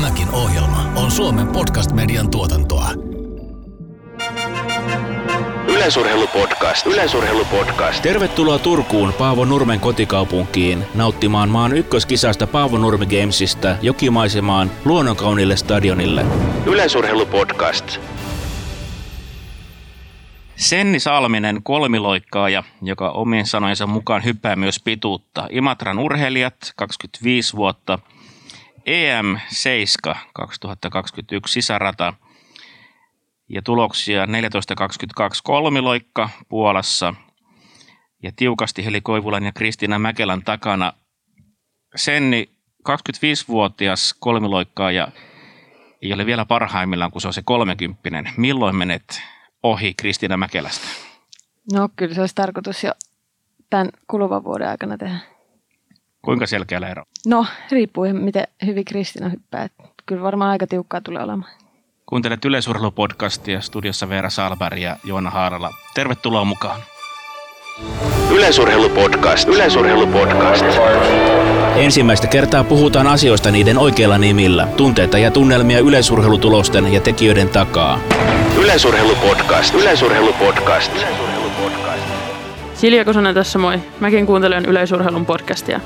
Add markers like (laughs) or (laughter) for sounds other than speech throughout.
Tämäkin ohjelma on Suomen podcast-median tuotantoa. Yleisurheilupodcast. Yleisurheilupodcast. Tervetuloa Turkuun Paavo Nurmen kotikaupunkiin nauttimaan maan ykköskisasta Paavo Nurmi Gamesista jokimaisemaan luonnonkaunille stadionille. Yleisurheilupodcast. Senni Salminen, kolmiloikkaaja, joka omien sanojensa mukaan hyppää myös pituutta. Imatran urheilijat, 25 vuotta. EM 7 2021 sisärata ja tuloksia 14.22 kolmiloikka Puolassa ja tiukasti Heli Koivulan ja Kristiina Mäkelän takana. Senni, 25-vuotias kolmiloikkaaja, ei ole vielä parhaimmillaan, kun se on se 30. Milloin menet ohi Kristiina Mäkelästä? No kyllä se olisi tarkoitus jo tämän kuluvan vuoden aikana tehdä. Kuinka selkeä ero? No, riippuu miten hyvin Kristina hyppää. Kyllä varmaan aika tiukkaa tulee olemaan. Kuuntelet Yleisurheilupodcastia studiossa Veera Salberg ja Joona Haarala. Tervetuloa mukaan. Yleisurheilupodcast. Yleisurheilupodcast. Ensimmäistä kertaa puhutaan asioista niiden oikeilla nimillä. Tunteita ja tunnelmia yleisurheilutulosten ja tekijöiden takaa. Yleisurheilupodcast. Yleisurheilupodcast. Silja Kosonen tässä moi. Mäkin kuuntelen yleisurheilun podcastia.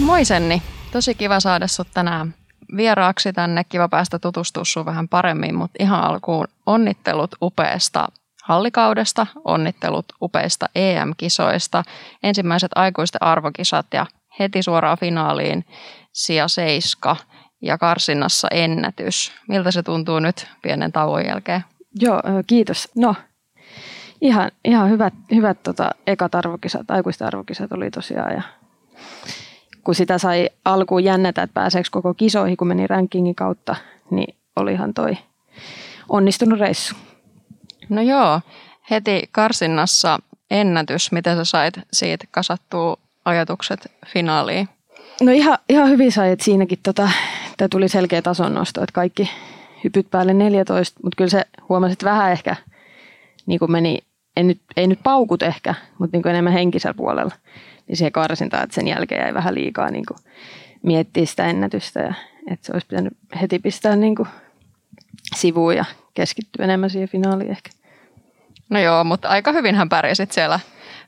Moi Senni. Tosi kiva saada sut tänään vieraaksi tänne. Kiva päästä tutustua sun vähän paremmin, mutta ihan alkuun onnittelut upeasta hallikaudesta, onnittelut upeista EM-kisoista, ensimmäiset aikuisten arvokisat ja heti suoraan finaaliin sija seiska ja karsinnassa ennätys. Miltä se tuntuu nyt pienen tauon jälkeen? Joo, kiitos. No, ihan, ihan hyvät, hyvät tota, ekat arvokisat, aikuisten arvokisat oli tosiaan. Ja kun sitä sai alkuun jännetä, että pääseekö koko kisoihin, kun meni rankingin kautta, niin olihan toi onnistunut reissu. No joo, heti karsinnassa ennätys. Miten sä sait siitä kasattua ajatukset finaaliin? No ihan, ihan hyvin sai, että siinäkin tota, tuli selkeä tasonnosto, että kaikki hypyt päälle 14, mutta kyllä se huomasit vähän ehkä niin kuin meni, ei nyt, ei nyt paukut ehkä, mutta niin kuin enemmän henkisellä puolella. Niin siihen karsintaan, että sen jälkeen jäi vähän liikaa niin kuin miettiä sitä ennätystä ja että se olisi pitänyt heti pistää niin kuin sivuun ja keskittyä enemmän siihen finaaliin ehkä. No joo, mutta aika hyvin hän pärjäsit siellä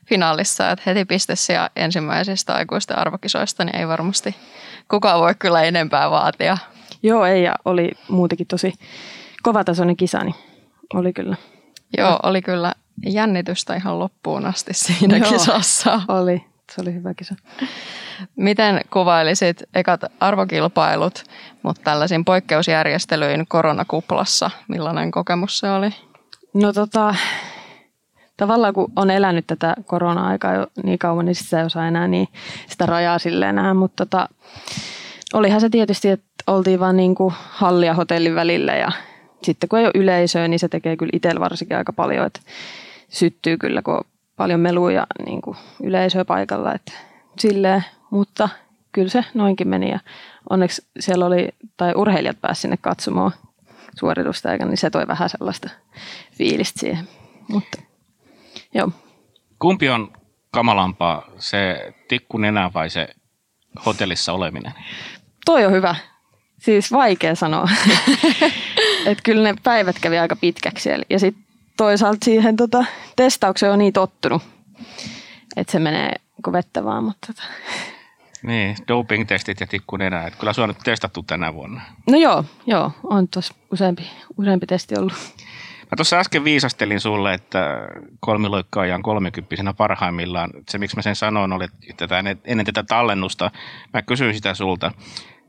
finaalissa, että heti pistessä ensimmäisistä aikuisten arvokisoista, niin ei varmasti kukaan voi kyllä enempää vaatia. Joo, ei ja oli muutenkin tosi kovatasoinen kisa, niin oli kyllä. Joo, oli kyllä jännitystä ihan loppuun asti siinä Joo. kisassa. Oli, se oli hyvä kisa. Miten kuvailisit ekat arvokilpailut, mutta tällaisin poikkeusjärjestelyin koronakuplassa? Millainen kokemus se oli? No tota, tavallaan kun on elänyt tätä korona-aikaa jo niin kauan, niin sitä ei osaa enää niin sitä rajaa silleen nähdä, mutta tota, olihan se tietysti, että oltiin vaan niin kuin halli ja hotellin välillä ja sitten kun ei ole yleisöä, niin se tekee kyllä itsellä varsinkin aika paljon, että syttyy kyllä, kun paljon melua ja niin kuin yleisöä paikalla, että silleen, mutta kyllä se noinkin meni ja onneksi siellä oli, tai urheilijat pääsivät sinne katsomaan suoritusta eikä, niin se toi vähän sellaista fiilistä siihen. Mutta joo, Kumpi on kamalampaa, se tikku nenä vai se hotellissa oleminen? toi on hyvä. Siis vaikea sanoa. (laughs) Et kyllä ne päivät kävi aika pitkäksi siellä. Ja sitten toisaalta siihen tota, testaukseen on niin tottunut, että se menee kuin vettä vaan. Mutta tota. Niin, doping-testit ja tikku nenä. Et kyllä se on nyt testattu tänä vuonna. No joo, joo, on tuossa useampi, useampi testi ollut. Mä tuossa äsken viisastelin sulle, että kolmiloikkaajan kolmekymppisenä parhaimmillaan. Se, miksi mä sen sanoin, oli, että tätä, ennen tätä tallennusta mä kysyin sitä sulta.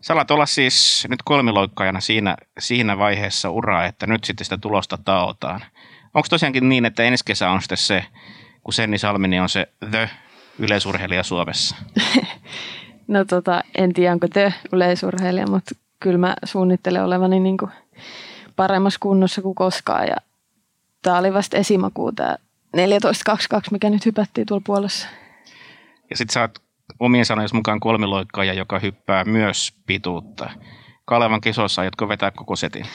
Sä alat olla siis nyt kolmiloikkaajana siinä, siinä vaiheessa uraa, että nyt sitten sitä tulosta taotaan. Onko tosiaankin niin, että ensi kesä on sitten se, kun Senni Salmini on se the yleisurheilija Suomessa? (laughs) No tota, en tiedä onko te yleisurheilija, mutta kyllä mä suunnittelen olevani niin kuin paremmassa kunnossa kuin koskaan. Ja tämä oli vasta esimakuu tämä 14.22, mikä nyt hypättiin tuolla puolessa. Ja sitten sä oot omien sanojen mukaan kolmiloikkaaja, joka hyppää myös pituutta. Kalevan kisossa aiotko vetää koko setin?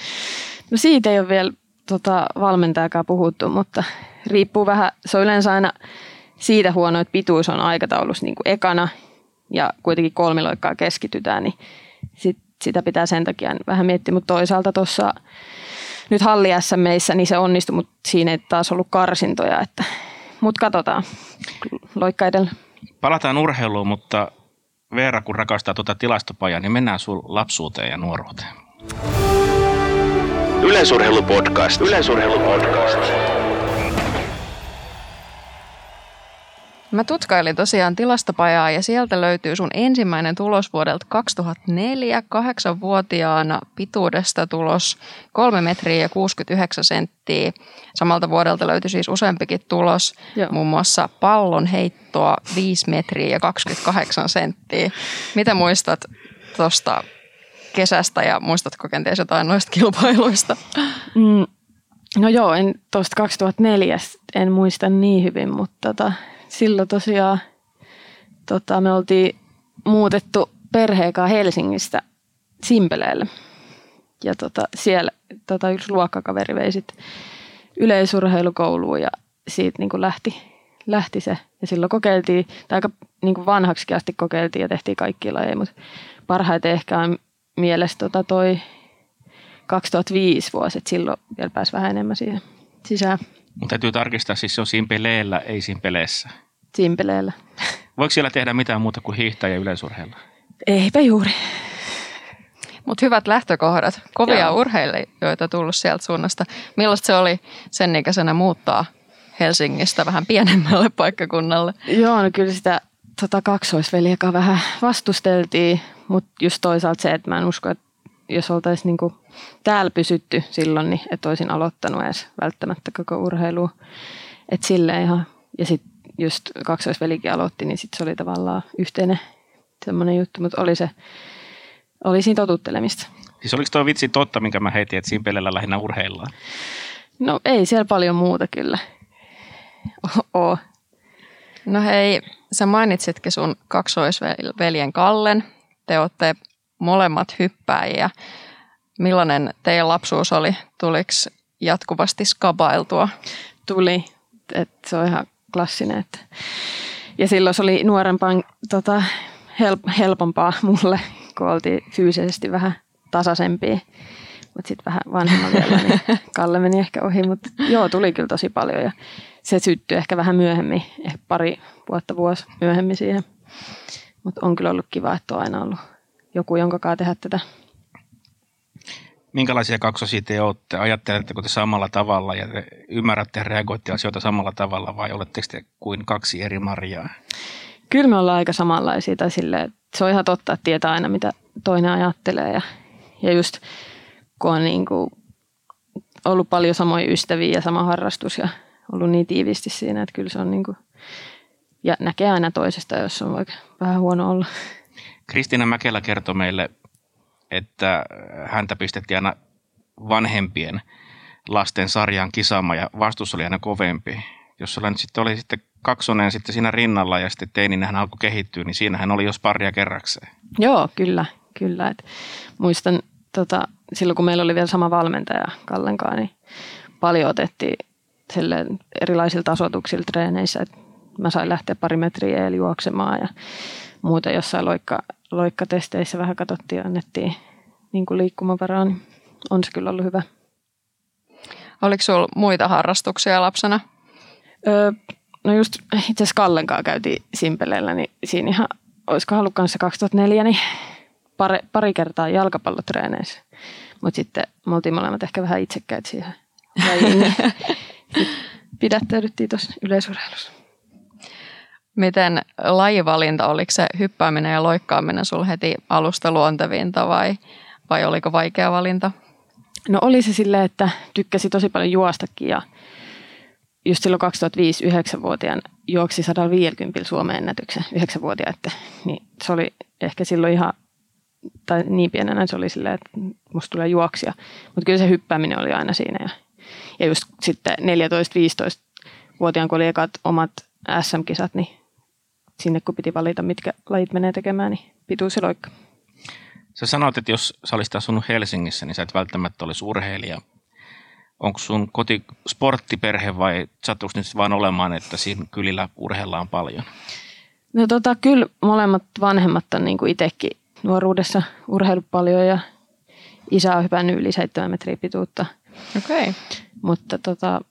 No siitä ei ole vielä tota, valmentajakaan puhuttu, mutta riippuu vähän. Se on yleensä aina siitä huono, että pituus on aikataulussa niin kuin ekana ja kuitenkin kolmiloikkaa keskitytään, niin sit sitä pitää sen takia vähän miettiä, mutta toisaalta tuossa nyt halli meissä, niin se onnistui, mutta siinä ei taas ollut karsintoja, että, mutta katsotaan loikka edellä. Palataan urheiluun, mutta Veera, kun rakastaa tuota tilastopajaa, niin mennään sun lapsuuteen ja nuoruuteen. Yleisurheilupodcast. Yleisurheilupodcast. Mä tutkailin tosiaan tilastopajaa ja sieltä löytyy sun ensimmäinen tulos vuodelta 2004, kahdeksanvuotiaana pituudesta tulos 3 metriä ja 69 senttiä. Samalta vuodelta löytyi siis useampikin tulos, Joo. muun muassa pallon heittoa 5 metriä ja 28 senttiä. Mitä muistat tuosta kesästä ja muistatko kenties jotain noista kilpailuista? Mm, no joo, en tuosta 2004 en muista niin hyvin, mutta tota, silloin tosiaan tota, me oltiin muutettu perheekaa Helsingistä Simpeleelle. Ja tota, siellä tota, yksi luokkakaveri vei sit yleisurheilukouluun ja siitä niin lähti, lähti se. Ja silloin kokeiltiin, tai aika niin vanhaksi asti kokeiltiin ja tehtiin kaikki lajeja, mutta parhaiten ehkä on mielestä tota toi 2005 vuosi, että silloin vielä pääsi vähän enemmän siihen sisään. Mutta täytyy tarkistaa, siis se on simpeleellä, ei simpeleessä. Simpeleellä. Voiko siellä tehdä mitään muuta kuin hiihtää ja yleisurheilla? Eipä juuri. Mutta hyvät lähtökohdat, kovia Joo. urheilijoita tullut sieltä suunnasta. Millaista se oli sen ikäisenä muuttaa Helsingistä vähän pienemmälle paikkakunnalle? Joo, no kyllä sitä tota, kaksoisveljekä vähän vastusteltiin, mutta just toisaalta se, että mä en usko, että jos oltaisiin niinku täällä pysytty silloin, niin et olisin aloittanut edes välttämättä koko urheilu. Että silleen ihan, ja sitten just kaksoisvelikin aloitti, niin sitten se oli tavallaan yhteinen semmoinen juttu, mutta oli se, oli siinä totuttelemista. Siis oliko tuo vitsi totta, minkä mä heitin, että Simpelellä lähinnä urheillaan? No ei siellä paljon muuta kyllä (laughs) oo. No hei, sä mainitsitkin sun kaksoisveljen Kallen. Te olette molemmat hyppääjiä. Millainen teidän lapsuus oli? Tuliko jatkuvasti skabailtua? Tuli. Et se on ihan klassinen. Että. Ja silloin se oli nuorempaan tota, help, helpompaa mulle, kun oltiin fyysisesti vähän tasaisempia. Mutta sitten vähän vanhemman vielä, niin (laughs) Kalle meni ehkä ohi. Mutta joo, tuli kyllä tosi paljon ja se syttyi ehkä vähän myöhemmin, ehkä pari vuotta vuosi myöhemmin siihen. Mutta on kyllä ollut kiva, että on aina ollut joku, jonka kanssa tehdä tätä. Minkälaisia kaksosia te olette? Ajatteletteko te samalla tavalla ja te ymmärrätte ja reagoitte asioita samalla tavalla vai oletteko te kuin kaksi eri Mariaa? Kyllä me ollaan aika samanlaisia tai silleen, se on ihan totta, että tietää aina mitä toinen ajattelee ja, ja just kun on niin kuin ollut paljon samoja ystäviä ja sama harrastus ja ollut niin tiiviisti siinä, että kyllä se on niin kuin, ja näkee aina toisesta, jos on vaikka vähän huono olla. Kristiina Mäkelä kertoi meille, että häntä pistettiin aina vanhempien lasten sarjaan kisaamaan ja vastus oli aina kovempi. Jos sulla nyt sitten oli sitten kaksonen sitten siinä rinnalla ja sitten teini hän alkoi kehittyä, niin siinähän oli jo sparria kerrakseen. Joo, kyllä, kyllä. Et muistan tota, silloin, kun meillä oli vielä sama valmentaja Kallenkaan, niin paljon otettiin erilaisilla tasoituksilla treeneissä. Et mä sain lähteä pari metriä eli juoksemaan ja muuten jossain loikka, loikkatesteissä vähän katsottiin ja annettiin niin kuin liikkumavaraa, niin on se kyllä ollut hyvä. Oliko sinulla muita harrastuksia lapsena? Öö, no just itse asiassa Kallen kanssa käytiin Simpeleellä, niin siinä ihan, olisiko ollut kanssa 2004, niin pari, pari kertaa jalkapallotreeneissä. Mutta sitten me oltiin molemmat ehkä vähän itsekkäät siihen (laughs) lajiin, niin (laughs) pidättäydyttiin tuossa yleisurheilussa. Miten lajivalinta, oliko se hyppääminen ja loikkaaminen sulla heti alusta luontevinta vai, vai oliko vaikea valinta? No oli se silleen, että tykkäsi tosi paljon juostakin ja just silloin 2005 9-vuotiaan juoksi 150 Suomen ennätyksen 9-vuotiaan, että niin se oli ehkä silloin ihan, tai niin pienenä se oli silleen, että musta tulee juoksia, mutta kyllä se hyppääminen oli aina siinä ja, ja just sitten 14-15-vuotiaan, kun oli ekat omat SM-kisat, niin sinne kun piti valita, mitkä lajit menee tekemään, niin pituus ja loikka. Sä sanoit, että jos sä olisit asunut Helsingissä, niin sä et välttämättä olisi urheilija. Onko sun koti sporttiperhe vai sattuuko nyt vain olemaan, että siinä kylillä urheillaan paljon? No tota, kyllä molemmat vanhemmat on niin kuin itsekin nuoruudessa urheilu paljon ja isä on hypännyt yli 7 metriä pituutta. Okei. Okay. Mutta tota,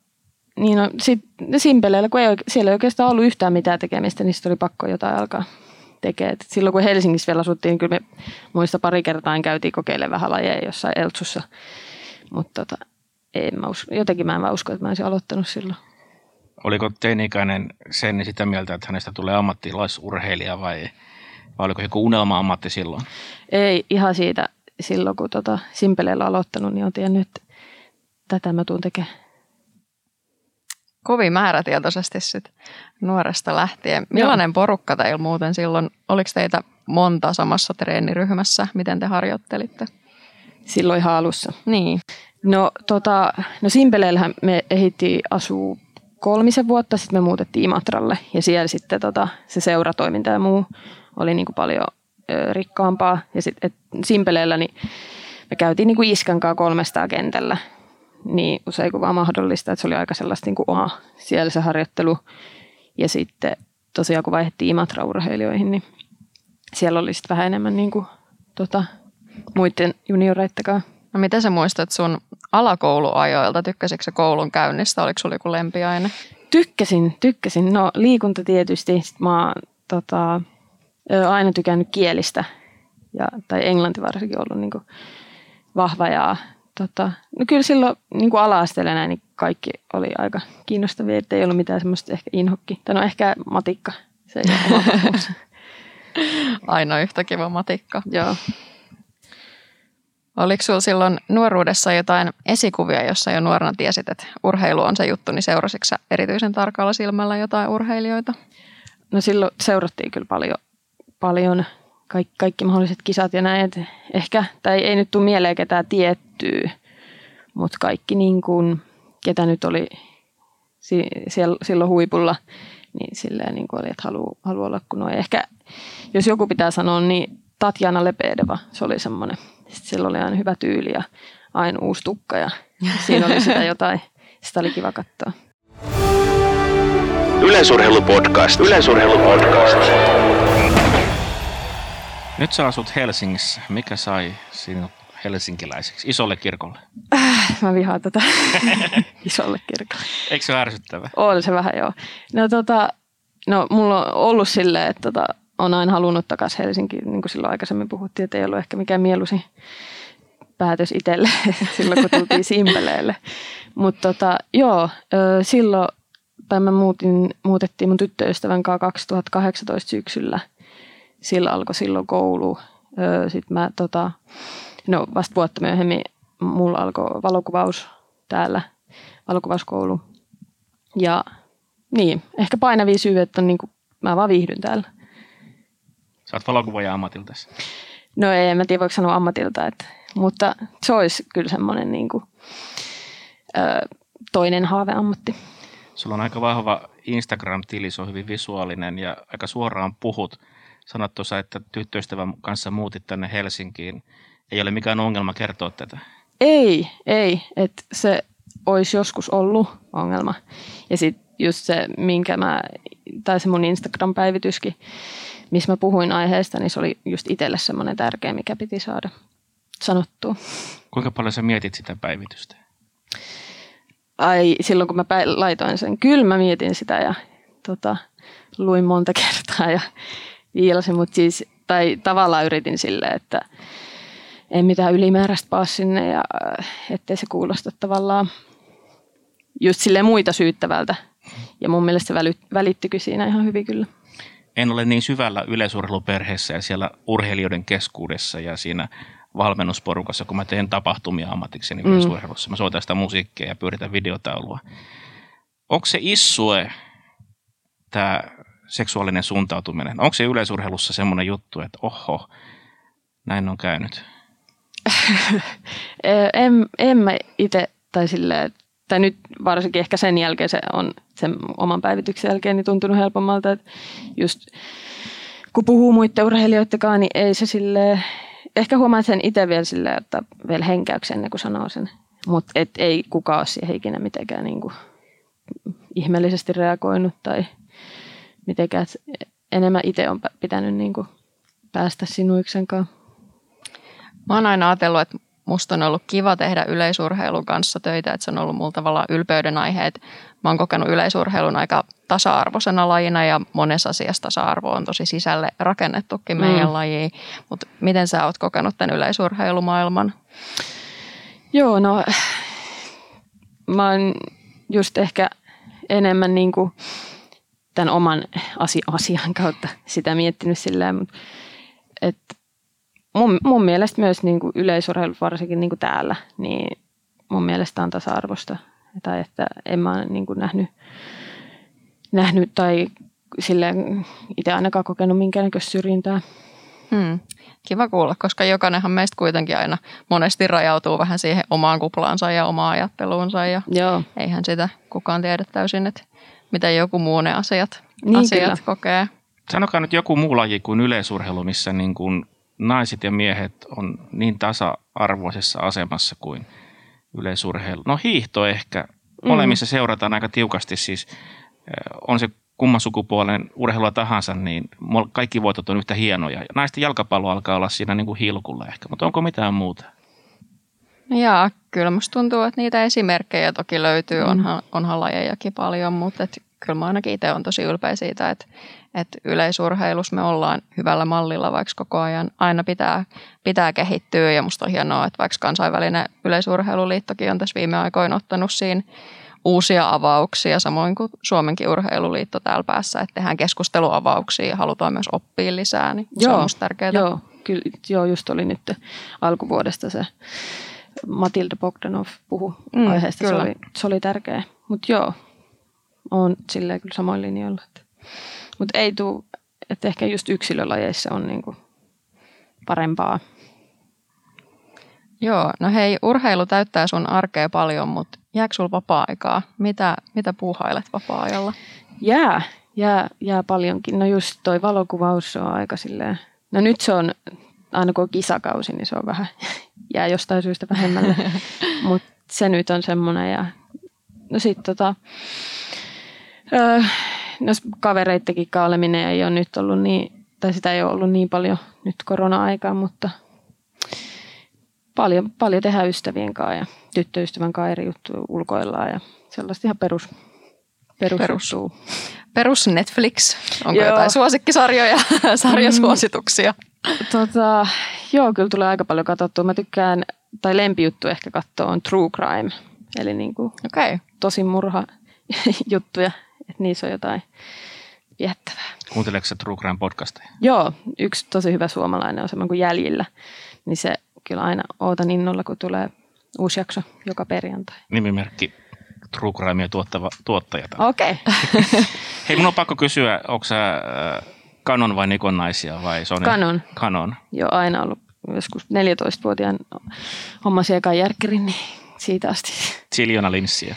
niin no, sit Simpeleillä, kun ei, siellä ei oikeastaan ollut yhtään mitään tekemistä, niin sitten oli pakko jotain alkaa tekemään. Et silloin kun Helsingissä vielä asuttiin, niin kyllä me muista pari kertaa käytiin kokeilemaan vähän lajeja jossain Eltsussa. Mutta tota, en mä usko, jotenkin mä en vaan usko, että mä olisin aloittanut silloin. Oliko teini-ikäinen Senni sitä mieltä, että hänestä tulee ammattilaisurheilija vai, vai oliko joku unelma-ammatti silloin? Ei ihan siitä silloin, kun tota Simpeleillä on aloittanut, niin on tiennyt, että tätä mä tuun tekemään. Kovin määrätietoisesti sit nuoresta lähtien. Millainen porukka teillä muuten silloin? Oliko teitä monta samassa treeniryhmässä? Miten te harjoittelitte? Silloin ihan alussa. Niin. No, tota, no Simpeleillähän me ehittiin asua kolmisen vuotta, sitten me muutettiin Imatralle ja siellä sitten tota, se seuratoiminta ja muu oli niin kuin paljon ö, rikkaampaa. Ja sitten Simpeleillä niin me käytiin niin kuin kanssa 300 kentällä niin usein kuin vaan mahdollista, että se oli aika sellaista niin kuin oma siellä se harjoittelu. Ja sitten tosiaan kun vaihdettiin Imatra-urheilijoihin, niin siellä oli sitten vähän enemmän niin kuin, tota, muiden junioreittakaan. No miten sä muistat sun alakouluajoilta? Tykkäsitkö sä koulun käynnistä? Oliko sulla joku lempiaine? Tykkäsin, tykkäsin. No liikunta tietysti. Sitten mä oon tota, aina tykännyt kielistä. Ja, tai englanti varsinkin ollut niin kuin, vahva. Ja, tota, no kyllä silloin niin kuin ala-asteella näin, niin kaikki oli aika kiinnostavia. Että ei ollut mitään semmoista ehkä inhokki. Tai no ehkä matikka. Se ei ole. (laughs) Aina yhtä kiva matikka. Joo. Oliko sulla silloin nuoruudessa jotain esikuvia, jossa jo nuorena tiesit, että urheilu on se juttu, niin seurasitko erityisen tarkalla silmällä jotain urheilijoita? No silloin seurattiin kyllä paljon, paljon kaikki, kaikki mahdolliset kisat ja näin. Et ehkä, tai ei nyt tule mieleen ketään tiettyä, mutta kaikki niin kuin, ketä nyt oli si, siellä, silloin huipulla, niin silleen niin kuin oli, että haluaa halu olla kuin noin. Ehkä jos joku pitää sanoa, niin Tatjana Lepedeva, se oli semmoinen. Sitten sillä oli aina hyvä tyyli ja aina uusi tukka ja (laughs) siinä oli sitä jotain. Sitä oli kiva katsoa. Yleisurheilupodcast. Yleisurheilupodcast. Nyt sä asut Helsingissä. Mikä sai sinut helsinkiläiseksi isolle kirkolle? Mä vihaan tätä (laughs) isolle kirkolle. Eikö se ole ärsyttävä? On se vähän joo. No, tota, no mulla on ollut silleen, että tota, on aina halunnut takaisin Helsinkiin, niin kuin silloin aikaisemmin puhuttiin, että ei ollut ehkä mikään mieluisin päätös itselle (laughs) silloin, kun tultiin Simpeleelle. Mutta tota, joo, silloin, tai mä muutin, muutettiin mun tyttöystävän kanssa 2018 syksyllä. Sillä alkoi silloin koulu. Sitten mä, tota, no vasta vuotta myöhemmin mulla alkoi valokuvaus täällä, valokuvauskoulu. Ja niin, ehkä painavia syy, että on niin kuin, mä vaan viihdyn täällä. Sä oot valokuvaaja ammatiltasi. No ei, en mä tiedä voiko sanoa ammatilta, että, mutta se olisi kyllä semmoinen niin kuin, ö, toinen haaveammatti. Sulla on aika vahva Instagram-tili, se on hyvin visuaalinen ja aika suoraan puhut. Sanot tuossa, että tyttöystävän kanssa muutit tänne Helsinkiin. Ei ole mikään ongelma kertoa tätä. Ei, ei, että se olisi joskus ollut ongelma. Ja sitten just se, minkä mä, tai se mun Instagram-päivityskin, missä mä puhuin aiheesta, niin se oli just itselle semmoinen tärkeä, mikä piti saada sanottua. Kuinka paljon sä mietit sitä päivitystä? Ai, silloin kun mä laitoin sen, kyllä mä mietin sitä ja tota, luin monta (laughs) kertaa ja viilasin, mutta siis, tai tavallaan yritin silleen, että ei mitään ylimääräistä paa sinne ja äh, ettei se kuulosta tavallaan just silleen muita syyttävältä. Ja mun mielestä se välittyikin siinä ihan hyvin kyllä. En ole niin syvällä yleisurheiluperheessä ja siellä urheilijoiden keskuudessa ja siinä valmennusporukassa, kun mä teen tapahtumia ammatikseni mm. yleisurheilussa. Mä soitan sitä musiikkia ja pyöritän videotaulua. Onko se issue, tämä seksuaalinen suuntautuminen, onko se yleisurheilussa semmoinen juttu, että oho, näin on käynyt? (laughs) en, en mä itse, tai silleen, tai nyt varsinkin ehkä sen jälkeen se on sen oman päivityksen jälkeen niin tuntunut helpommalta, että just kun puhuu muiden urheilijoiden kanssa, niin ei se sille ehkä huomaa sen itse vielä silleen, että vielä henkäyksen ennen kuin sanoo sen. Mutta ei kukaan ole siihen ikinä mitenkään niin kuin ihmeellisesti reagoinut tai mitenkään. Enemmän itse on pitänyt niin kuin päästä sinuiksen kanssa. Mä oon aina ajatellut, että musta on ollut kiva tehdä yleisurheilun kanssa töitä, että se on ollut mulla tavallaan ylpeyden aihe. Että mä oon kokenut yleisurheilun aika tasa-arvoisena lajina ja monessa asiassa tasa-arvo on tosi sisälle rakennettukin meidän mm. lajiin. Mutta miten sä oot kokenut tämän yleisurheilumaailman? Joo, no mä oon just ehkä enemmän niin kuin tämän oman asian kautta sitä miettinyt silleen, mutta että mun, mun mielestä myös niin kuin yleisurheilu, varsinkin niin kuin täällä, niin mun mielestä on tasa-arvosta. Tai että en mä niin kuin nähnyt, nähnyt tai silleen itse ainakaan kokenut minkäännäköistä syrjintää. Hmm. Kiva kuulla, koska jokainenhan meistä kuitenkin aina monesti rajautuu vähän siihen omaan kuplaansa ja omaan ajatteluunsa. Ja Joo. Eihän sitä kukaan tiedä täysin, että mitä joku muu ne asiat, niin asiat kyllä. kokee. Sanokaa nyt joku muu laji kuin yleisurheilu, missä niin kuin naiset ja miehet on niin tasa-arvoisessa asemassa kuin yleisurheilu. No hiihto ehkä. Mm. Molemmissa mm. seurataan aika tiukasti siis. On se kumman sukupuolen urheilua tahansa, niin kaikki voitot on yhtä hienoja. Naisten jalkapallo alkaa olla siinä niin kuin hilkulla ehkä, mutta onko mitään muuta? Jaa, kyllä musta tuntuu, että niitä esimerkkejä toki löytyy, mm. onhan, onhan lajejakin paljon, mutta et kyllä mä ainakin itse olen tosi ylpeä siitä, että, että yleisurheilussa me ollaan hyvällä mallilla, vaikka koko ajan aina pitää, pitää kehittyä. Ja musta on hienoa, että vaikka kansainvälinen yleisurheiluliittokin on tässä viime aikoina ottanut siinä uusia avauksia, samoin kuin Suomenkin urheiluliitto täällä päässä, että tehdään keskusteluavauksia ja halutaan myös oppia lisää, niin se joo, on musta tärkeää. Joo, kyllä, joo, just oli nyt alkuvuodesta se Matilda Bogdanov puhu mm, aiheesta, kyllä. se oli, se oli tärkeä. Mutta joo, on silleen kyllä samoin linjoilla. Mutta ei tule, että ehkä just yksilölajeissa on niinku parempaa. Joo, no hei, urheilu täyttää sun arkea paljon, mutta jääkö sulla vapaa-aikaa? Mitä, mitä puuhailet vapaa-ajalla? Jää, jää, jää paljonkin. No just toi valokuvaus on aika silleen, no nyt se on, aina kun on kisakausi, niin se on vähän, (laughs) jää jostain syystä vähemmälle. (laughs) mutta se nyt on semmoinen ja no sit tota, Öö, no kavereittekin kaaleminen ei ole nyt ollut niin, tai sitä ei ole ollut niin paljon nyt korona-aikaan, mutta paljon, paljon tehdään ystävien kanssa ja tyttöystävän kanssa eri juttuja ulkoillaan ja sellaista ihan perus, perus, perus. Perus Netflix. Onko joo. jotain suosikkisarjoja, sarjasuosituksia? Mm, tota, joo, kyllä tulee aika paljon katsottua. Mä tykkään, tai lempijuttu ehkä katsoa on True Crime. Eli niin kuin okay. tosi murha (laughs) juttuja että niissä on jotain viettävää. Kuunteleeko se True Crime podcasteja? Joo, yksi tosi hyvä suomalainen on semmoinen kuin Jäljillä. Niin se kyllä aina ootan innolla, kun tulee uusi jakso joka perjantai. Nimimerkki True Crimea tuottava, tuottajat. Okei. Okay. (laughs) Hei, mun on pakko kysyä, onko sä äh, Canon vai Nikon naisia vai Sony? Canon. Canon. Joo, aina ollut joskus 14-vuotiaan hommasi ekan järkkärin, niin siitä asti. Siljona linssiä.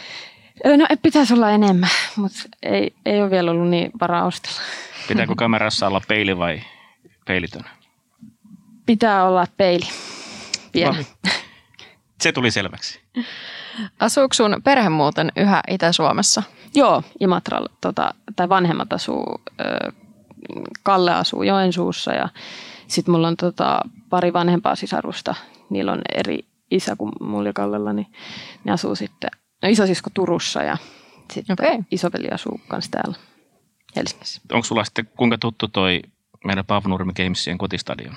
No pitäisi olla enemmän, mutta ei, ei ole vielä ollut niin varaa ostella. Pitääkö kamerassa olla peili vai peilitön? Pitää olla peili. Pieni. No, se tuli selväksi. (laughs) Asuuko sun perhe muuten yhä Itä-Suomessa? Joo, Imatralla. Tota, tai vanhemmat asuu, Kalle asuu Joensuussa ja sitten mulla on tota, pari vanhempaa sisarusta. Niillä on eri isä kuin mulla ja Kallella, niin ne asuu sitten No isosisko Turussa ja sitten okay. isoveli asuu kanssa täällä Helsingissä. Onko sulla sitten kuinka tuttu toi meidän Pavnurmi Gamesien kotistadion?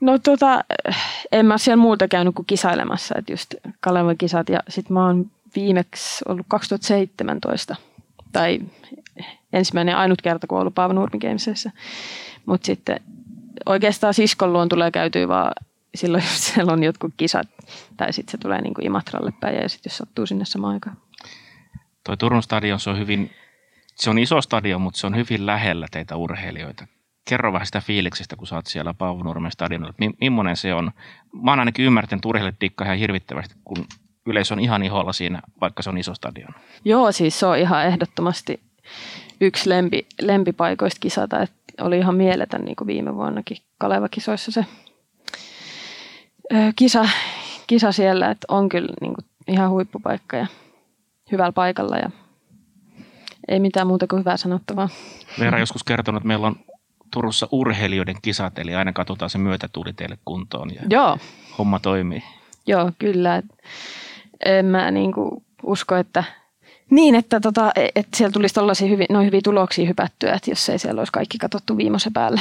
No tota, en mä siellä muuta käynyt kuin kisailemassa, että just Kalevan kisat ja sitten mä oon viimeksi ollut 2017 tai ensimmäinen ainut kerta, kun ollut Pavnurmi Gamesissa. Mutta sitten oikeastaan siskon luon tulee käytyä vaan silloin, (laughs) jos siellä on jotkut kisat, tai sitten se tulee niin kuin Imatralle päin, ja sitten jos sattuu sinne samaan aikaan. Toi Turun stadion, se on hyvin, se on iso stadion, mutta se on hyvin lähellä teitä urheilijoita. Kerro vähän sitä fiiliksestä, kun sä oot siellä Paavunurmen stadionilla. Millainen se on? Mä oon ainakin ymmärtänyt, että urheilijat dikkaa ihan hirvittävästi, kun yleisö on ihan iholla siinä, vaikka se on iso stadion. Joo, siis se on ihan ehdottomasti yksi lempi, lempipaikoista kisata. Et oli ihan mieletön niin kuin viime vuonnakin Kaleva-kisoissa se kisa, kisa siellä, että on kyllä niin kuin ihan huippupaikka ja hyvällä paikalla ja ei mitään muuta kuin hyvää sanottavaa. Veera joskus kertonut, että meillä on Turussa urheilijoiden kisat, eli aina katsotaan se myötätuuli teille kuntoon ja Joo, homma toimii. joo, kyllä. En mä niinku usko, että niin, että tota, että siellä tulisi tollaisia hyviä, noin hyviä tuloksia hypättyä, että jos ei siellä olisi kaikki katsottu viimeisen päälle.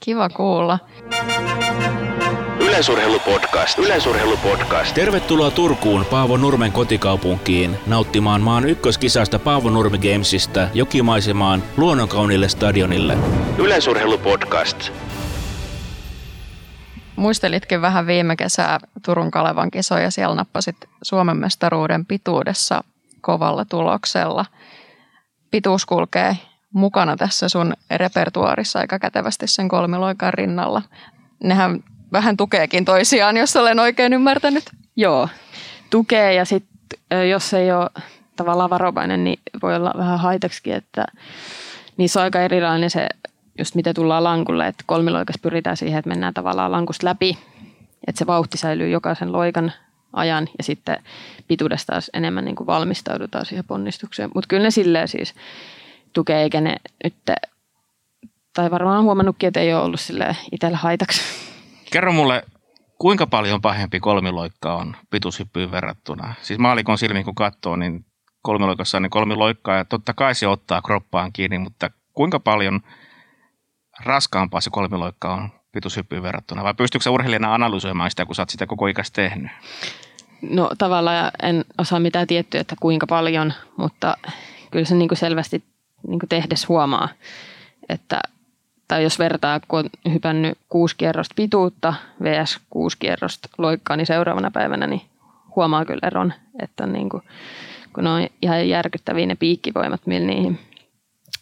Kiva kuulla. Yleisurheilupodcast. Yleisurheilupodcast. Tervetuloa Turkuun Paavo Nurmen kotikaupunkiin nauttimaan maan ykköskisasta Paavo Nurmi Gamesista jokimaisemaan luonnonkaunille stadionille. Yleisurheilupodcast. Muistelitkin vähän viime kesää Turun Kalevan kisoja. Siellä nappasit Suomen mestaruuden pituudessa kovalla tuloksella. Pituus kulkee mukana tässä sun repertuarissa aika kätevästi sen kolmiloikan rinnalla. Nehän vähän tukeekin toisiaan, jos olen oikein ymmärtänyt. Joo, tukee ja sitten jos ei ole tavallaan varovainen, niin voi olla vähän haitaksikin, että niissä on aika erilainen se, just miten tullaan lankulle, että kolmiloikas pyritään siihen, että mennään tavallaan lankusta läpi, että se vauhti säilyy jokaisen loikan ajan ja sitten pituudesta taas enemmän niin kuin valmistaudutaan siihen ponnistukseen. Mutta kyllä ne silleen siis tukee, eikä ne nyt, tai varmaan huomannutkin, että ei ole ollut sille itsellä haitaksi. Kerro mulle, kuinka paljon pahempi kolmiloikka on pituushyppyyn verrattuna? Siis maalikon silmiin kun katsoo, niin kolmiloikassa on niin kolmiloikkaa ja totta kai se ottaa kroppaan kiinni, mutta kuinka paljon raskaampaa se kolmiloikka on pituushyppyyn verrattuna? Vai pystyykö sä urheilijana analysoimaan sitä, kun sä oot sitä koko ikäistä tehnyt? No tavallaan en osaa mitään tiettyä, että kuinka paljon, mutta kyllä se niin kuin selvästi niin kuin tehdes huomaa, että tai jos vertaa, kun on hypännyt kuusi kierrosta pituutta vs. kuusi kierrosta loikkaa, niin seuraavana päivänä niin huomaa kyllä eron, että niin kuin, kun ne on ihan järkyttäviä ne piikkivoimat, millä niihin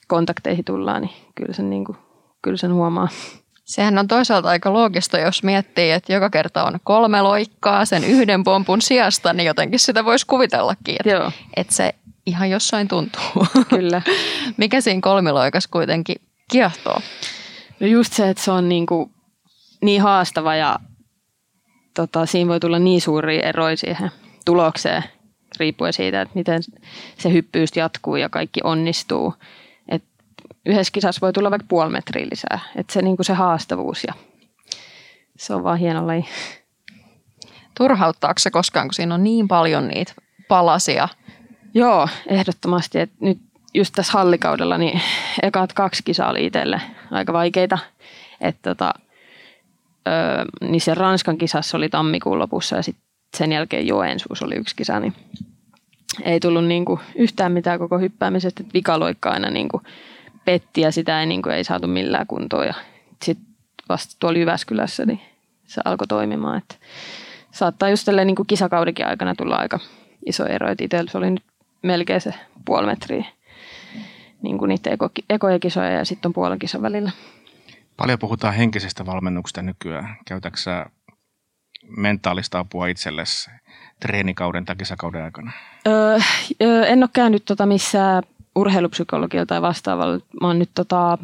kontakteihin tullaan, niin kyllä sen, niin kuin, kyllä sen huomaa. Sehän on toisaalta aika loogista, jos miettii, että joka kerta on kolme loikkaa sen yhden pompun sijasta, niin jotenkin sitä voisi kuvitellakin, että, Joo, että se ihan jossain tuntuu. kyllä. (laughs) Mikä siinä kolmiloikas kuitenkin kiehtoo? No just se, että se on niin, kuin niin haastava ja tota, siinä voi tulla niin suuria eroja siihen tulokseen, riippuen siitä, että miten se hyppyys jatkuu ja kaikki onnistuu. Et yhdessä kisassa voi tulla vaikka puoli metriä lisää. Et se, niin kuin se haastavuus ja se on vaan hieno laji. Turhauttaako se koskaan, kun siinä on niin paljon niitä palasia? Joo, ehdottomasti. Et nyt just tässä hallikaudella niin ekat kaksi kisaa oli itselle aika vaikeita. Et tota, öö, niin se Ranskan kisassa oli tammikuun lopussa ja sit sen jälkeen Joensuus oli yksi kisa, niin ei tullut niinku yhtään mitään koko hyppäämisestä. Et vikaloikka aina niinku petti ja sitä ei, niinku, ei saatu millään kuntoon. Ja sitten vasta tuolla Jyväskylässä niin se alkoi toimimaan. Et saattaa just tälleen niinku kisakaudikin aikana tulla aika iso ero. Et se oli nyt melkein se puoli metriä niin kuin niitä eko, ekoja kisoja ja sitten on puolen kisan välillä. Paljon puhutaan henkisestä valmennuksesta nykyään. Käytätkö sä mentaalista apua itsellesi treenikauden tai kisakauden aikana? Öö, öö, en ole käynyt tota missään urheilupsykologilla tai vastaavalla. Mä oon nyt tota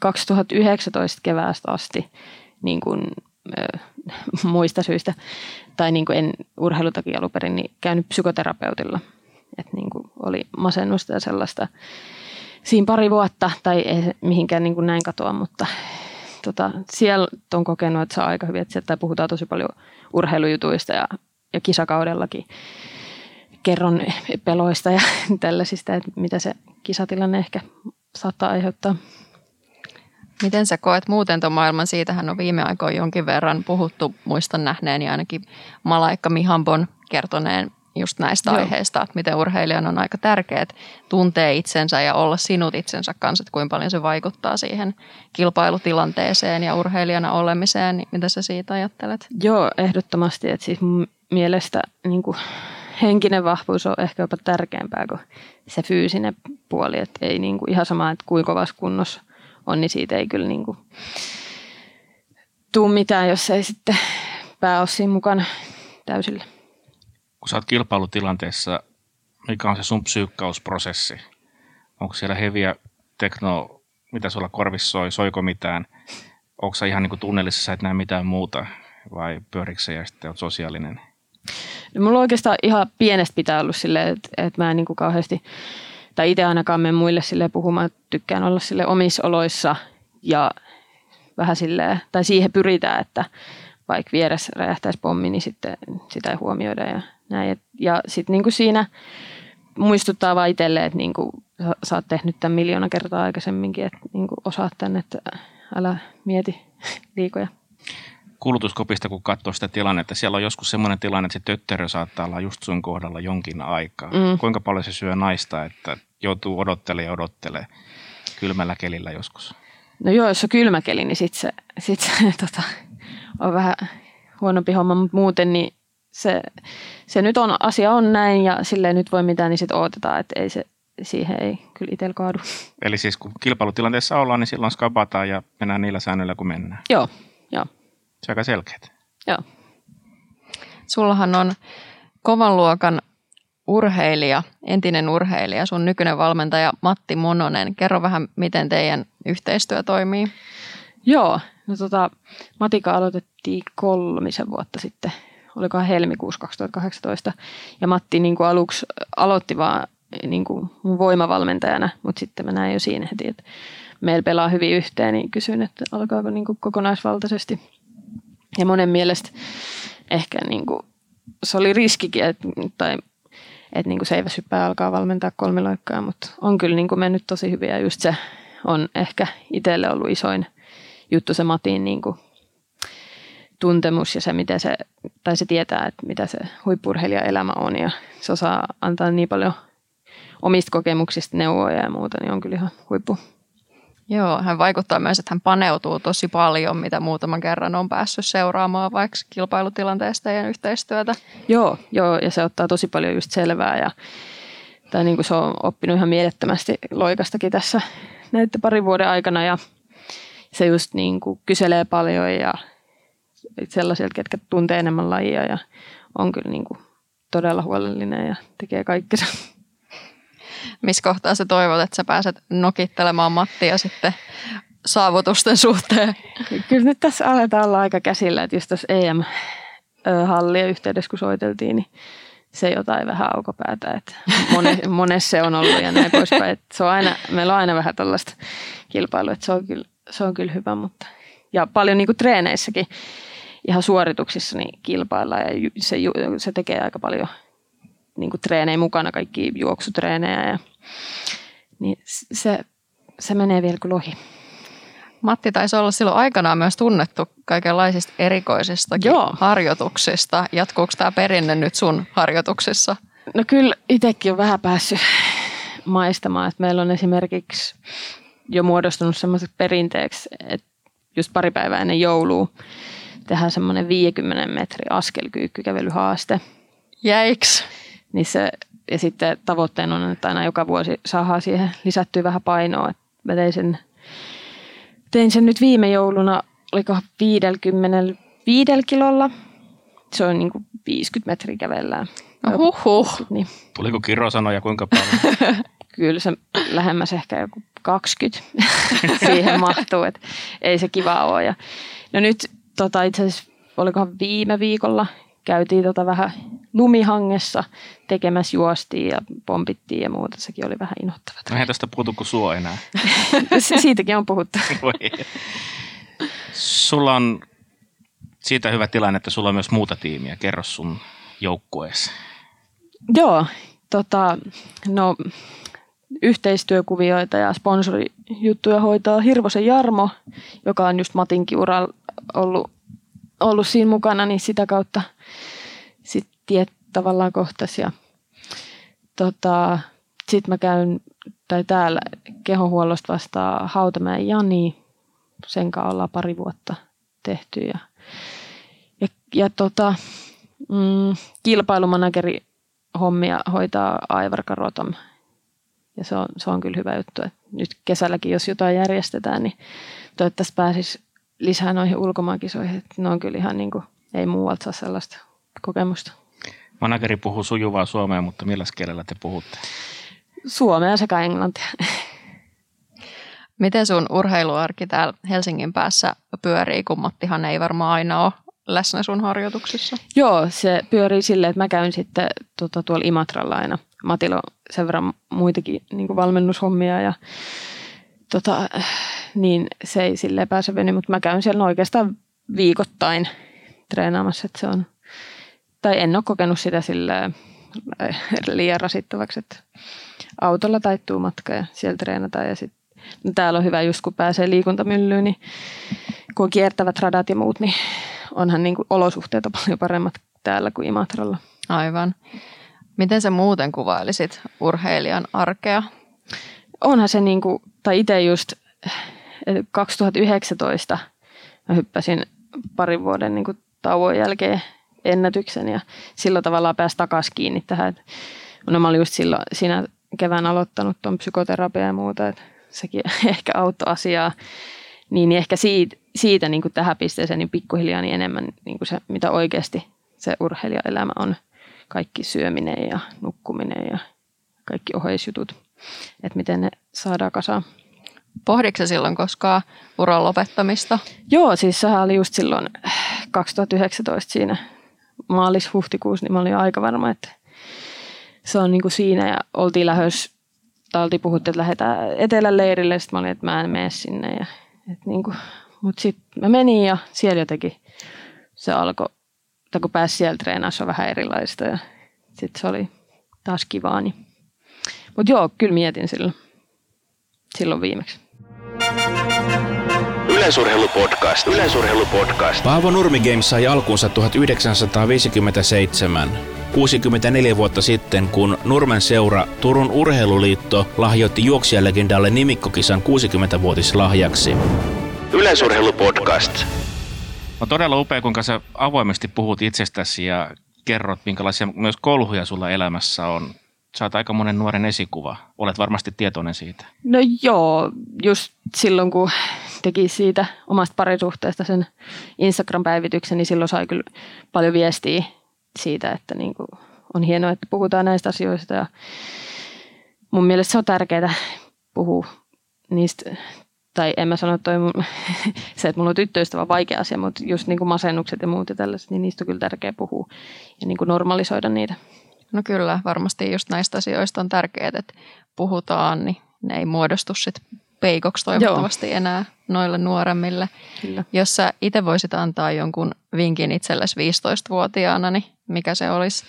2019 keväästä asti niin kuin, öö, muista syistä, tai niin kuin en urheilutakin alun perin, niin käynyt psykoterapeutilla. Et niin kuin oli masennusta ja sellaista siinä pari vuotta, tai ei mihinkään niin kuin näin katoa, mutta tota, siellä on kokenut, että on aika hyvin, että sieltä puhutaan tosi paljon urheilujutuista ja, ja kisakaudellakin kerron peloista ja (laughs) tällaisista, että mitä se kisatilanne ehkä saattaa aiheuttaa. Miten sä koet muuten tuon maailman? Siitähän on viime aikoina jonkin verran puhuttu, muistan nähneeni ainakin Malaikka Mihambon kertoneen just näistä Joo. aiheista, että miten urheilijan on aika tärkeää tuntee itsensä ja olla sinut itsensä kanssa, että kuinka paljon se vaikuttaa siihen kilpailutilanteeseen ja urheilijana olemiseen. Niin mitä sä siitä ajattelet? Joo, ehdottomasti. Että siis mun mielestä niin kuin henkinen vahvuus on ehkä jopa tärkeämpää kuin se fyysinen puoli. Että ei niin kuin ihan sama, että kuinka kovassa kunnossa on, niin siitä ei kyllä niin kuin tuu mitään, jos ei sitten pää ole siinä mukana täysillä. Kun sä oot kilpailutilanteessa, mikä on se sun psyykkausprosessi? Onko siellä heviä tekno, mitä sulla korvissa soi, soiko mitään? Onko sä ihan niin tunnelissa, sä et näe mitään muuta? Vai pyörikö sä ja sitten oot sosiaalinen? No, mulla oikeastaan ihan pienestä pitää ollut silleen, että, että mä en niin kauheasti, tai itse ainakaan mene muille sille puhumaan, että tykkään olla sille omissa oloissa ja vähän silleen, tai siihen pyritään, että vaikka vieressä räjähtäisi pommi, niin sitten sitä ei huomioida ja näin. Et, ja sitten niin siinä muistuttaa vaan itselle, että niin kuin, sä oot tehnyt tämän miljoona kertaa aikaisemminkin, että niin kuin osaat tänne, että älä mieti (laughs) liikoja. Kulutuskopista, kun katsoo sitä tilannetta, siellä on joskus semmoinen tilanne, että se tötterö saattaa olla just sun kohdalla jonkin aikaa. Mm. Kuinka paljon se syö naista, että joutuu odottelemaan ja odottelemaan kylmällä kelillä joskus? No joo, jos on kylmä keli, niin sitten se, sit se (laughs) tota, on vähän huonompi homma, mutta muuten niin se, se nyt on, asia on näin ja silleen nyt voi mitään, niin sitten odotetaan, että ei se, siihen ei kyllä itsellä kaadu. Eli siis kun kilpailutilanteessa ollaan, niin silloin skabataan ja mennään niillä säännöillä, kun mennään. Joo, joo. Se on aika selkeät. Joo. Sullahan on kovan luokan urheilija, entinen urheilija, sun nykyinen valmentaja Matti Mononen. Kerro vähän, miten teidän yhteistyö toimii. Joo, no tota, Matika aloitettiin kolmisen vuotta sitten, olikohan helmikuussa 2018. Ja Matti niin kuin aluksi aloitti vaan niin kuin mun voimavalmentajana, mutta sitten mä näin jo siinä heti, että meillä pelaa hyvin yhteen, niin kysyin, että alkaako niin kuin kokonaisvaltaisesti. Ja monen mielestä ehkä niin kuin, se oli riskikin, että, tai että niin kuin se ei alkaa valmentaa kolmiloikkaa, mutta on kyllä niin kuin mennyt tosi hyvin ja just se on ehkä itselle ollut isoin juttu se Matin niin kuin tuntemus ja se, miten se, tai se tietää, että mitä se elämä on ja se osaa antaa niin paljon omista kokemuksista neuvoja ja muuta, niin on kyllä ihan huippu. Joo, hän vaikuttaa myös, että hän paneutuu tosi paljon, mitä muutaman kerran on päässyt seuraamaan vaikka kilpailutilanteesta ja yhteistyötä. Joo, joo, ja se ottaa tosi paljon just selvää ja tai niin kuin se on oppinut ihan mielettömästi loikastakin tässä näiden parin vuoden aikana ja se just niin kuin kyselee paljon ja sellaisilta, ketkä tuntee enemmän lajia ja on kyllä niin kuin todella huolellinen ja tekee kaikkensa. Missä kohtaa sä toivot, että sä pääset nokittelemaan Mattia sitten saavutusten suhteen? Kyllä nyt tässä aletaan olla aika käsillä, että just tuossa EM-hallien yhteydessä kun soiteltiin, niin se jotain vähän aukopäätä, että (laughs) monessa se on ollut ja näin poispäin. Että se on aina, meillä on aina vähän tällaista kilpailua, että se on kyllä, se on kyllä hyvä, mutta ja paljon niin kuin treeneissäkin ihan suorituksissa niin kilpaillaan ja se, se tekee aika paljon niin kuin treenejä mukana, kaikki juoksutreenejä ja niin se, se menee vielä kuin lohi. Matti taisi olla silloin aikanaan myös tunnettu kaikenlaisista erikoisista harjoituksista. Jatkuuko tämä perinne nyt sun harjoituksissa? No kyllä itsekin on vähän päässyt maistamaan. Että meillä on esimerkiksi jo muodostunut semmoiseksi perinteeksi, että just pari päivää ennen joulua tehdään semmoinen 50 metri askelkyykkykävelyhaaste. Jäiks? Niin se, ja sitten tavoitteena on, että aina joka vuosi saadaan siihen lisättyä vähän painoa. Mä tein sen, tein sen nyt viime jouluna, oliko 55 kilolla. Se on niin kuin 50 metriä kävellään. No huhhuh. Niin. Tuliko kirosanoja kuinka paljon? (laughs) Kyllä se lähemmäs ehkä joku 20 (laughs) siihen mahtuu, että ei se kiva ole. Ja, no nyt tota, itse asiassa, olikohan viime viikolla, käytiin tota vähän lumihangessa tekemässä juostiin ja pompittiin ja muuta. Sekin oli vähän inhottavaa. No eihän tästä puhutu kuin suo enää. (laughs) Siitäkin on puhuttu. (laughs) Sulla on siitä hyvä tilanne, että sulla on myös muuta tiimiä. Kerro sun joukkueessa. Joo, tota, no yhteistyökuvioita ja sponsorijuttuja hoitaa Hirvosen Jarmo, joka on just Matinkin uralla ollut, ollut siinä mukana, niin sitä kautta sitten tiet tavallaan kohtas. Ja tota, sitten mä käyn, tai täällä kehohuollosta vastaa Hautamäen Jani, sen kanssa ollaan pari vuotta tehty. Ja, ja, ja tota, mm, kilpailumanageri hommia hoitaa Aivar Karotam. Ja se on, se on kyllä hyvä juttu, että nyt kesälläkin, jos jotain järjestetään, niin toivottavasti pääsisi lisää noihin ulkomaankisoihin. Että ne on kyllä ihan niin kuin, ei muualta saa sellaista kokemusta. Manageri puhuu sujuvaa suomea, mutta millä kielellä te puhutte? Suomea sekä englantia. Miten sun urheiluarki täällä Helsingin päässä pyörii, kun Mattihan ei varmaan aina ole läsnä sun harjoituksissa? Joo, se pyörii silleen, että mä käyn sitten tuota, tuolla Imatralla aina. Matilla on sen verran muitakin niin valmennushommia ja tota, niin se ei sille pääse venyä, mutta mä käyn siellä oikeastaan viikoittain treenaamassa, että se on, tai en ole kokenut sitä sille liian rasittavaksi, että autolla taittuu matka ja siellä treenataan ja sitten no täällä on hyvä just kun pääsee liikuntamyllyyn, niin kun on kiertävät radat ja muut, niin onhan niin kuin olosuhteet on paljon paremmat täällä kuin Imatralla. Aivan. Miten sä muuten kuvailisit urheilijan arkea? Onhan se niin kuin, tai itse just 2019 mä hyppäsin parin vuoden niin kuin tauon jälkeen ennätyksen ja sillä tavalla pääsi takaisin kiinni tähän. No mä olin just silloin siinä kevään aloittanut tuon psykoterapia ja muuta, että sekin (laughs) ehkä auttoi asiaa. Niin, niin ehkä siitä, siitä niin kuin tähän pisteeseen niin pikkuhiljaa niin enemmän niin kuin se, mitä oikeasti se urheilijaelämä on. Kaikki syöminen ja nukkuminen ja kaikki oheisjutut, että miten ne saadaan kasaan. Pohditko silloin koskaan uran lopettamista? Joo, siis sehän oli just silloin 2019 siinä maalis-huhtikuussa, niin mä olin aika varma, että se on niin kuin siinä ja oltiin lähes, tai oltiin puhuttu, että lähdetään etelän leirille, sitten mä olin, että mä en mene sinne. Ja, että niin kuin, mutta sitten mä menin ja siellä jotenkin se alkoi, tai kun pääsi siellä treenaamaan, se on vähän erilaista ja sitten se oli taas kivaa. Niin. Mutta joo, kyllä mietin silloin, silloin viimeksi. Yleisurheilupodcast. Yleisurheilupodcast. Paavo Nurmi Games sai alkunsa 1957. 64 vuotta sitten, kun Nurmen seura Turun Urheiluliitto lahjoitti juoksijalegendalle nimikkokisan 60-vuotislahjaksi. Yleisurheilupodcast. On todella upea, kuinka sä avoimesti puhut itsestäsi ja kerrot, minkälaisia myös kolhuja sulla elämässä on. Sä oot aika monen nuoren esikuva. Olet varmasti tietoinen siitä. No joo, just silloin kun teki siitä omasta parisuhteesta sen Instagram-päivityksen, niin silloin sai kyllä paljon viestiä siitä, että niin kuin on hienoa, että puhutaan näistä asioista ja mun mielestä se on tärkeää puhua niistä, tai en mä sano, että toi mun, (laughs) se, että mulla on tyttöystävä vaikea asia, mutta just niin kuin masennukset ja muut ja tällaiset, niin niistä on kyllä tärkeää puhua ja niin kuin normalisoida niitä. No kyllä, varmasti just näistä asioista on tärkeää, että puhutaan, niin ne ei muodostu sit peikoksi toivottavasti Joo. enää noille nuoremmille. Kyllä. Jos sä itse voisit antaa jonkun vinkin itsellesi 15-vuotiaana, niin mikä se olisi?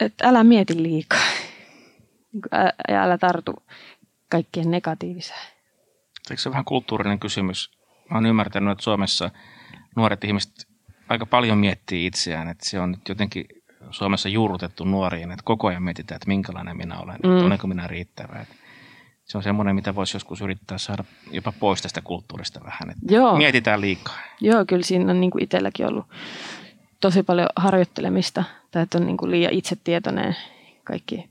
Et älä mieti liikaa. Ja älä tartu kaikkien negatiiviseen. Eikö se vähän kulttuurinen kysymys? Mä oon ymmärtänyt, että Suomessa nuoret ihmiset aika paljon miettii itseään, että se on nyt jotenkin Suomessa juurrutettu nuoriin, että koko ajan mietitään, että minkälainen minä olen, mm. että olenko minä riittävä. Että se on semmoinen, mitä voisi joskus yrittää saada jopa pois tästä kulttuurista vähän, että Joo. mietitään liikaa. Joo, kyllä siinä on niin kuin itselläkin ollut tosi paljon harjoittelemista, tai että on niin kuin liian itsetietoinen, kaikki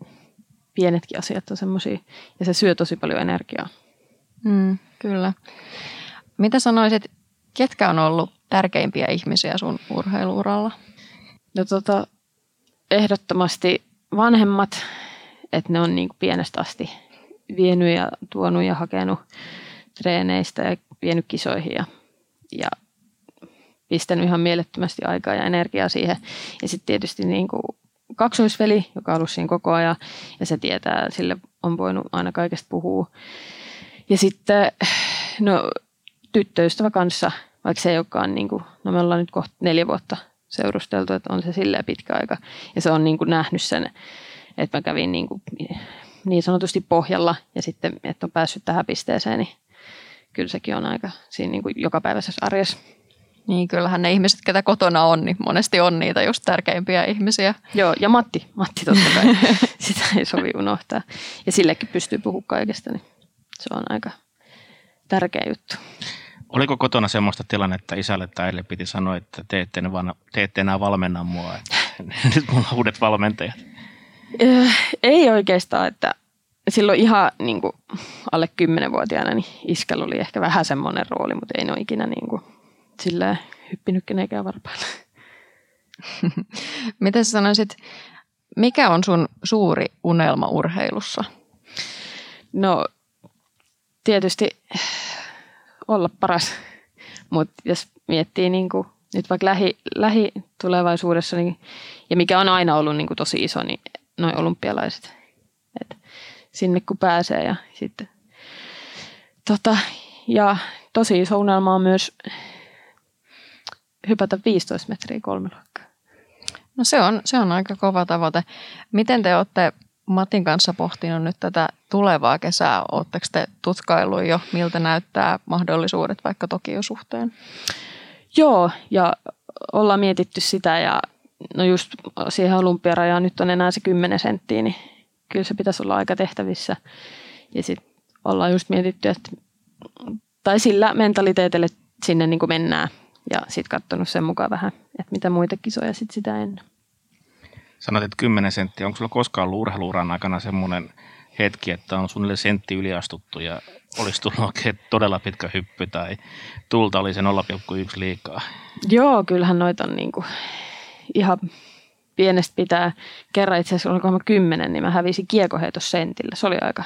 pienetkin asiat on semmoisia, ja se syö tosi paljon energiaa. Mm, kyllä. Mitä sanoisit, ketkä on ollut tärkeimpiä ihmisiä sun urheiluuralla? No tota, ehdottomasti vanhemmat, että ne on niin pienestä asti vienyt ja tuonut ja hakenut treeneistä ja vienyt kisoihin ja, ja pistänyt ihan mielettömästi aikaa ja energiaa siihen. Ja sitten tietysti niin kuin kaksoisveli, joka on ollut siinä koko ajan ja se tietää, sille on voinut aina kaikesta puhua. Ja sitten no, tyttöystävä kanssa, vaikka se ei olekaan, niin kuin, no me ollaan nyt kohta neljä vuotta seurusteltu, että on se silleen pitkä aika. Ja se on niin kuin nähnyt sen, että mä kävin niin, kuin niin sanotusti pohjalla ja sitten, että on päässyt tähän pisteeseen, niin kyllä sekin on aika siinä niin kuin jokapäiväisessä arjessa. Niin, kyllähän ne ihmiset, ketä kotona on, niin monesti on niitä just tärkeimpiä ihmisiä. Joo, ja Matti, Matti totta kai. (laughs) Sitä ei sovi unohtaa. Ja sillekin pystyy puhumaan kaikesta, niin se on aika tärkeä juttu. Oliko kotona semmoista tilannetta isälle tai äidille piti sanoa, että te ette, enää, te ette enää valmenna mua, että (laughs) nyt mulla on uudet valmentajat? Äh, ei oikeastaan, että silloin ihan niin kuin, alle kymmenenvuotiaana niin iskällä oli ehkä vähän semmoinen rooli, mutta ei ne ole ikinä niin kuin, silleen hyppinyt kenenkään varpaille. (laughs) Miten sä sanoisit, mikä on sun suuri unelma urheilussa? No tietysti olla paras. Mutta jos miettii niin kuin, nyt vaikka lähi, lähitulevaisuudessa, niin, ja mikä on aina ollut niin kuin tosi iso, niin noin olympialaiset. Et sinne kun pääsee ja sitten tota, ja tosi iso unelma on myös hypätä 15 metriä kolmiluokkaa. No se on, se on aika kova tavoite. Miten te olette Matin kanssa pohtinut nyt tätä tulevaa kesää? Oletteko te tutkailu jo, miltä näyttää mahdollisuudet vaikka Tokion suhteen? Joo, ja ollaan mietitty sitä ja no just siihen olympiarajaan nyt on enää se 10 senttiä, niin kyllä se pitäisi olla aika tehtävissä. Ja sitten ollaan just mietitty, että tai sillä mentaliteetille sinne niin kuin mennään ja sitten katsonut sen mukaan vähän, että mitä muita kisoja sitten sitä ennen. Sanoit, että 10 senttiä. Onko sulla koskaan ollut urheiluuran aikana semmoinen hetki, että on suunnilleen sentti yliastuttu ja olisi tullut oikein todella pitkä hyppy tai tulta oli se 0,1 liikaa? Joo, kyllähän noita on niin kuin ihan pienestä pitää. Kerran itse asiassa olikohan mä kymmenen, niin mä hävisin kiekoheitos sentillä. Se oli aika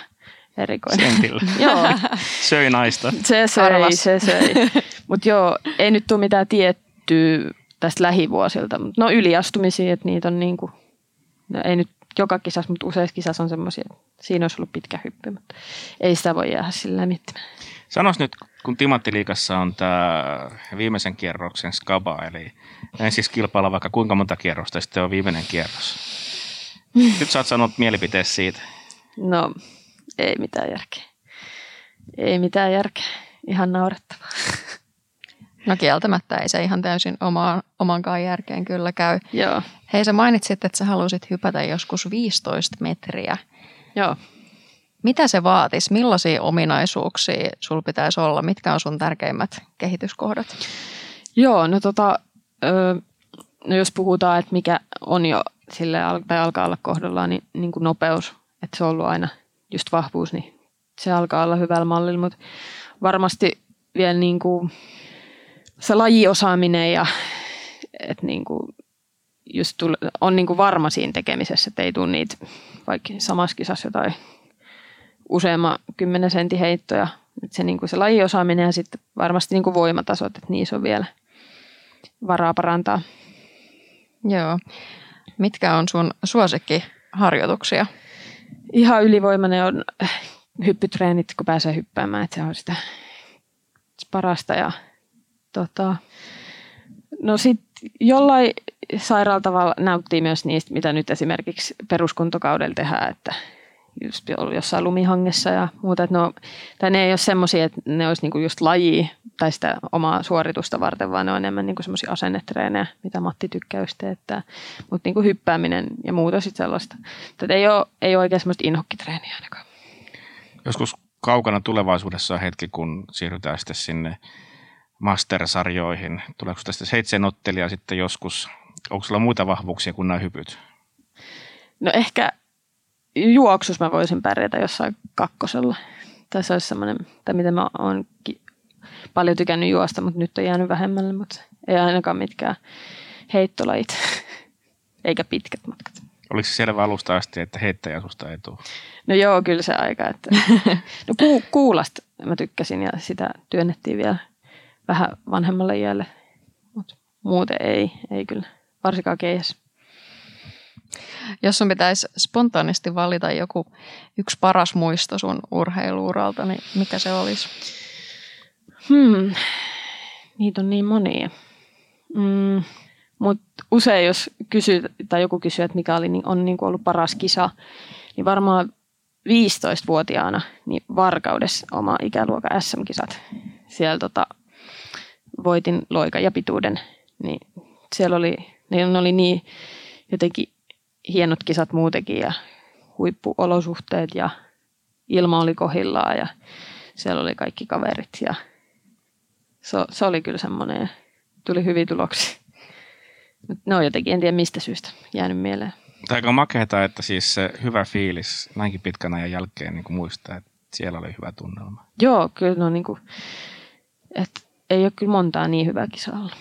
erikoinen. Sentillä. (laughs) joo. (laughs) Söi naista. Se söi, Arvas. se söi. Mutta joo, ei nyt tule mitään tiettyä tästä lähivuosilta. Mut No yliastumisia, että niitä on niin kuin, no ei nyt joka kisassa, mutta useissa kisassa on semmoisia, että siinä olisi ollut pitkä hyppy, mutta ei sitä voi jäädä sillä miettimään. Sanos nyt, kun Timanttiliikassa on tämä viimeisen kierroksen skaba, eli en siis kilpailla vaikka kuinka monta kierrosta, ja sitten on viimeinen kierros. Nyt sä oot sanonut mielipiteesi siitä. No, ei mitään järkeä. Ei mitään järkeä. Ihan naurettavaa. (laughs) No kieltämättä ei se ihan täysin omaan, omankaan järkeen kyllä käy. Joo, Hei sä mainitsit, että sä halusit hypätä joskus 15 metriä. joo. Mitä se vaatisi? Millaisia ominaisuuksia sul pitäisi olla? Mitkä on sun tärkeimmät kehityskohdat? Joo, no tota, ö, no jos puhutaan, että mikä on jo sille tai alkaa olla kohdallaan, niin, niin kuin nopeus, että se on ollut aina just vahvuus, niin se alkaa olla hyvällä mallilla, mutta varmasti vielä niin kuin se lajiosaaminen ja että niin kuin just tule, on niin kuin varma siinä tekemisessä, että ei tule niitä vaikka samassa kisassa jotain useamman kymmenen sentin heittoja. Se, niin kuin se lajiosaaminen ja sitten varmasti niin kuin voimatasot, että niissä on vielä varaa parantaa. Joo. Mitkä on sun suosikkiharjoituksia? Ihan ylivoimainen on äh, hyppytreenit, kun pääsee hyppäämään, että se on sitä parasta. Ja, tota, no sitten jollain sairaalla tavalla nauttii myös niistä, mitä nyt esimerkiksi peruskuntokaudella tehdään, että just ollut jossain lumihangessa ja muuta. Että no, tai ne ei ole semmoisia, että ne olisi niinku just laji tai sitä omaa suoritusta varten, vaan ne on enemmän niinku semmoisia asennetreenejä, mitä Matti tykkää just teettää. Mutta niinku hyppääminen ja muuta sitten sellaista. Että ei ole, ei ole oikein semmoista inhokkitreeniä ainakaan. Joskus kaukana tulevaisuudessa on hetki, kun siirrytään sitten sinne mastersarjoihin. Tuleeko tästä seitsemän ottelijaa sitten joskus? Onko sulla muita vahvuuksia kuin nämä hypyt? No ehkä juoksus mä voisin pärjätä jossain kakkosella. Tai se olisi semmoinen, tai miten mä oon paljon tykännyt juosta, mutta nyt on jäänyt vähemmälle, mutta ei ainakaan mitkään heittolajit, (laughs) eikä pitkät matkat. Oliko se selvä alusta asti, että heittäjä susta ei tule? No joo, kyllä se aika. Että... (laughs) No ku, kuulasta mä tykkäsin ja sitä työnnettiin vielä vähän vanhemmalle iälle, mutta muuten ei, ei kyllä, varsinkaan keihäs. Jos sun pitäisi spontaanisti valita joku yksi paras muisto sun urheiluuralta, niin mikä se olisi? Hmm. Niitä on niin monia. Mm. Mutta usein jos kysyy, tai joku kysyy, että mikä oli, niin on niin ollut paras kisa, niin varmaan 15-vuotiaana niin Varkaudessa oma ikäluokan SM-kisat. Siellä tota, voitin loikan ja pituuden, niin siellä oli, ne oli niin jotenkin hienot kisat muutenkin ja huippuolosuhteet ja ilma oli kohillaan ja siellä oli kaikki kaverit ja se, se oli kyllä semmoinen, tuli hyviä tuloksia. Mut Ne on jotenkin, en tiedä mistä syystä, jäänyt mieleen. Tai aika makeata, että siis se hyvä fiilis näinkin pitkän ajan jälkeen niin kuin muistaa, että siellä oli hyvä tunnelma. Joo, kyllä no niin kuin, että ei ole kyllä montaa niin hyvää kisaa ollut.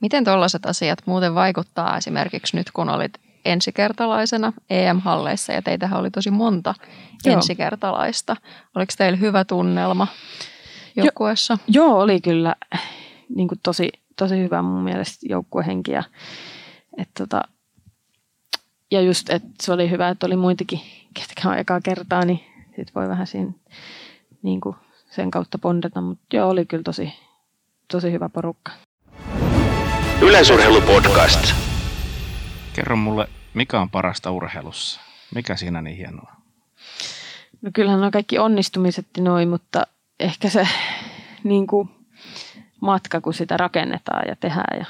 Miten tällaiset asiat muuten vaikuttaa esimerkiksi nyt, kun olit ensikertalaisena EM-halleissa ja teitähän oli tosi monta Joo. ensikertalaista. Oliko teillä hyvä tunnelma joukkueessa? Joo, oli kyllä niin kuin tosi, tosi hyvä mun mielestä joukkuehenki. Ja, et tota, ja just, että se oli hyvä, että oli muitakin, ketkä on ekaa kertaa, niin sit voi vähän siinä niin kuin sen kautta pondata. Mutta joo, oli kyllä tosi, tosi hyvä porukka. Yleisurheilupodcast. Kerro mulle, mikä on parasta urheilussa? Mikä siinä niin hienoa? No kyllähän on kaikki onnistumiset noin, mutta ehkä se niin kuin, matka, kun sitä rakennetaan ja tehdään. Ja,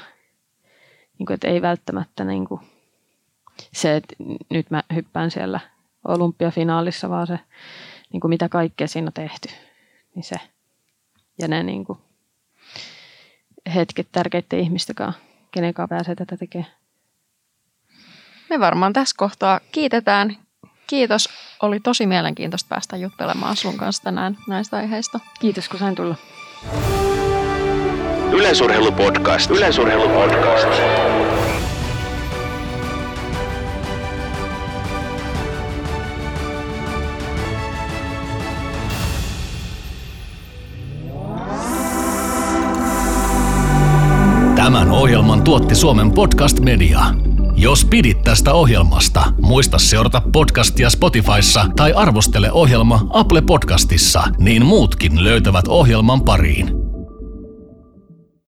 niin kuin, että ei välttämättä niin kuin, se, että nyt mä hyppään siellä olympiafinaalissa, vaan se, niin kuin mitä kaikkea siinä on tehty. Niin se. Ja ne niin kuin, hetket tärkeiden kenen kanssa pääsee tätä tekemään. Me varmaan tässä kohtaa kiitetään. Kiitos. Oli tosi mielenkiintoista päästä juttelemaan sun kanssa tänään näistä aiheista. Kiitos, kun sain tulla. Yleisurheilupodcast. Yleisurheilupodcast. Tämän ohjelman tuotti Suomen Podcast Media. Jos pidit tästä ohjelmasta, muista seurata podcastia Spotifyssa tai arvostele ohjelma Apple Podcastissa, niin muutkin löytävät ohjelman pariin.